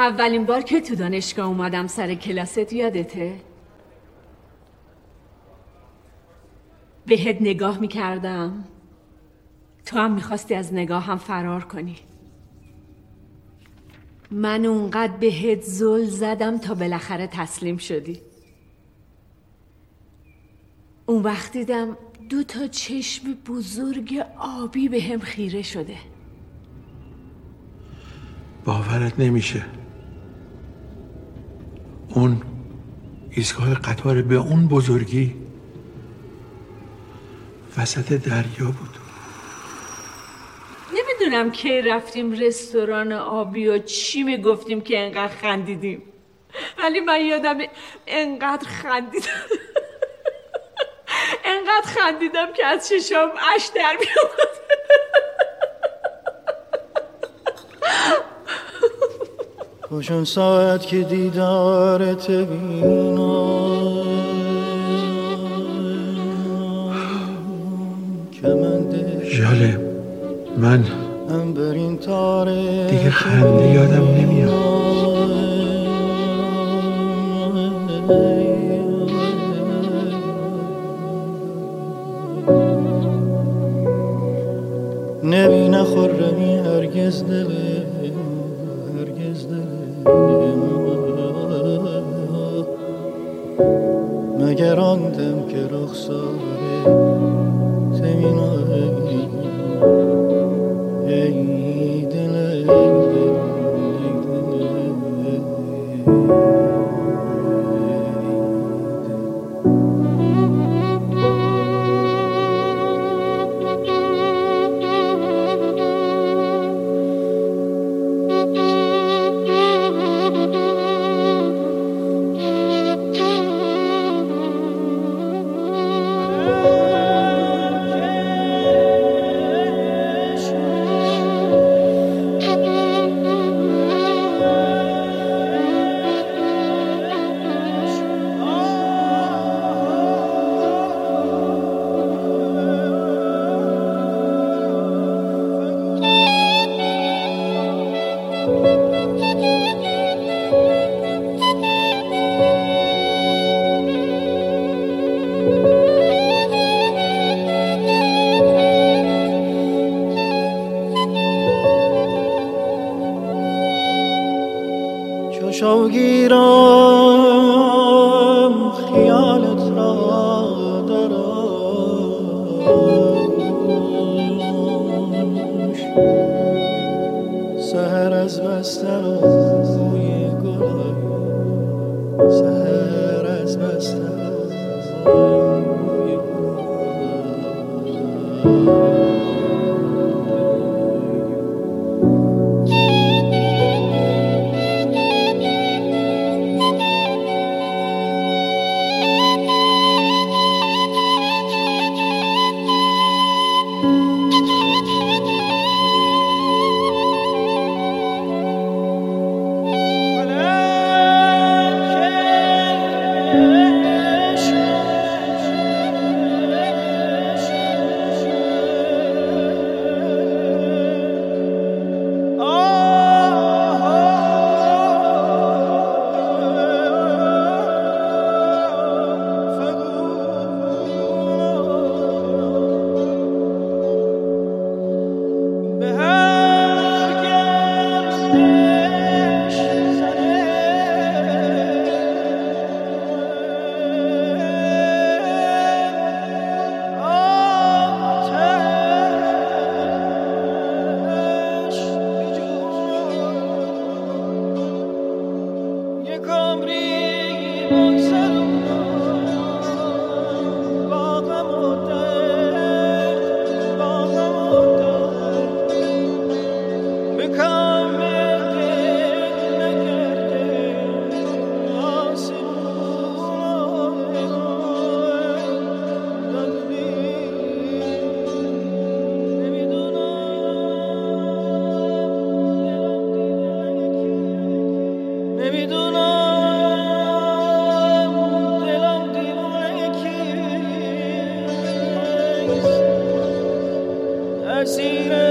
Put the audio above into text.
اولین بار که تو دانشگاه اومدم سر کلاست یادته؟ بهت نگاه می‌کردم. تو هم می‌خواستی از نگاه هم فرار کنی. من اونقدر بهت زل زدم تا بالاخره تسلیم شدی. اون وقت دیدم دو تا چشم بزرگ آبی به هم خیره شده. باورت نمیشه. اون ایستگاه قطار به اون بزرگی وسط دریا بود. نمی‌دونم کی رفتیم رستوران آبی و چی می‌گفتیم که انقدر خندیدیم. ولی من یادم انقدر خندیدم. انقدر خندیدم که از چشم اش در خوشون ساعت که دیدارت بینم جاله من دیگه خنده یادم نمیاد. نبینه خورمی هرگز دله gözlerim. Məgər andım ki ruxsarı senin ey dilerim. شوگیرم خیالت را دراش سهر از بستر I see